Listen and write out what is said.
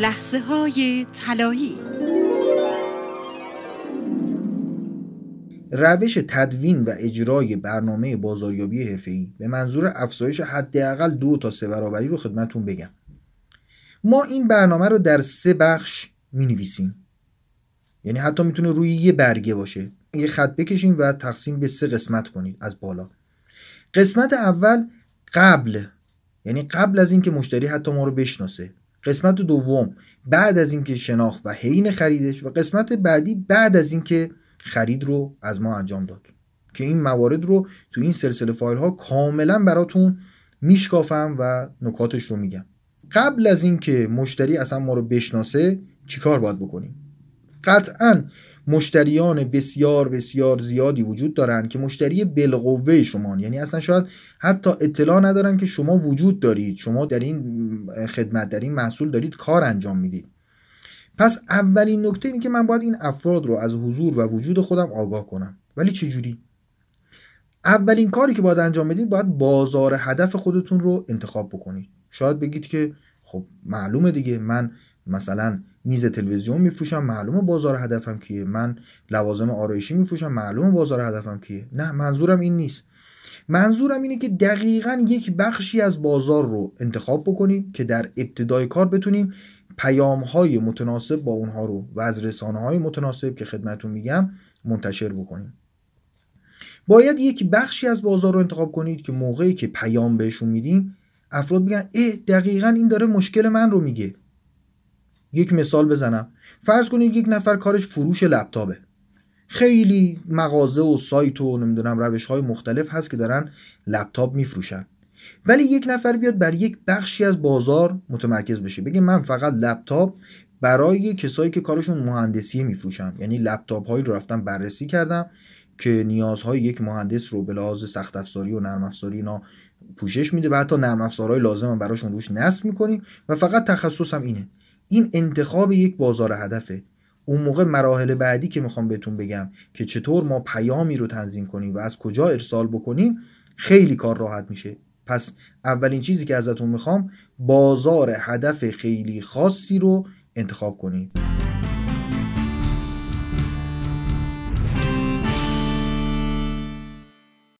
لحظه های طلایی. روش تدوین و اجرای برنامه بازاریابی حرفه‌ای به منظور افزایش حداقل دو تا سه برابری رو خدمتون بگم. ما این برنامه رو در سه بخش می نویسیم یعنی حتی می‌تونه روی یه برگه باشه. یه خط بکشیم و تقسیم به سه قسمت کنید از بالا. قسمت اول قبل. یعنی قبل از اینکه مشتری حتی ما رو بشناسه. قسمت دوم بعد از اینکه شناخت و حین خریدش و قسمت بعدی بعد از اینکه خرید رو از ما انجام داد. که این موارد رو تو این سلسله فایل ها کاملا براتون میشکافم و نکاتش رو میگم. قبل از اینکه مشتری اصلا ما رو بشناسه چیکار باید بکنیم؟ قطعا مشتریان بسیار بسیار زیادی وجود دارند که مشتری بالقوه شما یعنی اصلا شاید حتی اطلاع ندارن که شما وجود دارید. شما در این خدمت در این محصول دارید کار انجام می‌دید. پس اولین نکته اینه که من باید این افراد رو از حضور و وجود خودم آگاه کنم. ولی چجوری؟ اولین کاری که باید انجام بدید باید بازار هدف خودتون رو انتخاب بکنید. شاید بگید که خب معلومه دیگه من مثلا میز تلویزیون میفروشم معلومه بازار هدفم کیه؟ من لوازم آرایشی میفروشم معلومه بازار هدفم کیه؟ نه منظورم این نیست. منظورم اینه که دقیقا یک بخشی از بازار رو انتخاب بکنید که در ابتدای کار بتونیم پیام های متناسب با اونها رو و از رسانه های متناسب که خدمتون میگم منتشر بکنیم. باید یک بخشی از بازار رو انتخاب کنید که موقعی که پیام بهشون میدیم افراد بگن اه دقیقا این داره مشکل من رو میگه. یک مثال بزنم. فرض کنید یک نفر کارش فروش لپتاپه. خیلی مغازه و سایت و نمی‌دونم روش های مختلف هست که دارن لپتاپ میفروشن. ولی یک نفر بیاد بر یک بخشی از بازار متمرکز بشه. بگه من فقط لپتاپ برای کسایی که کارشون مهندسی میفروشم. یعنی لپتاپ هایی رو رفتم بررسی کردم که نیازهای یک مهندس رو به لحاظ سخت افزاری و نرم افزاری اینا پوشش میده و حتی نرم افزارهای لازم براشون روش نصب می‌کنیم و فقط تخصصم اینه. این انتخاب یک بازار هدفه. اون موقع مراحل بعدی که می‌خوام بهتون بگم که چطور ما پیامی رو تنظیم کنیم و از کجا ارسال بکنیم خیلی کار راحت میشه. پس اولین چیزی که ازتون می‌خوام بازار هدف خیلی خاصی رو انتخاب کنید.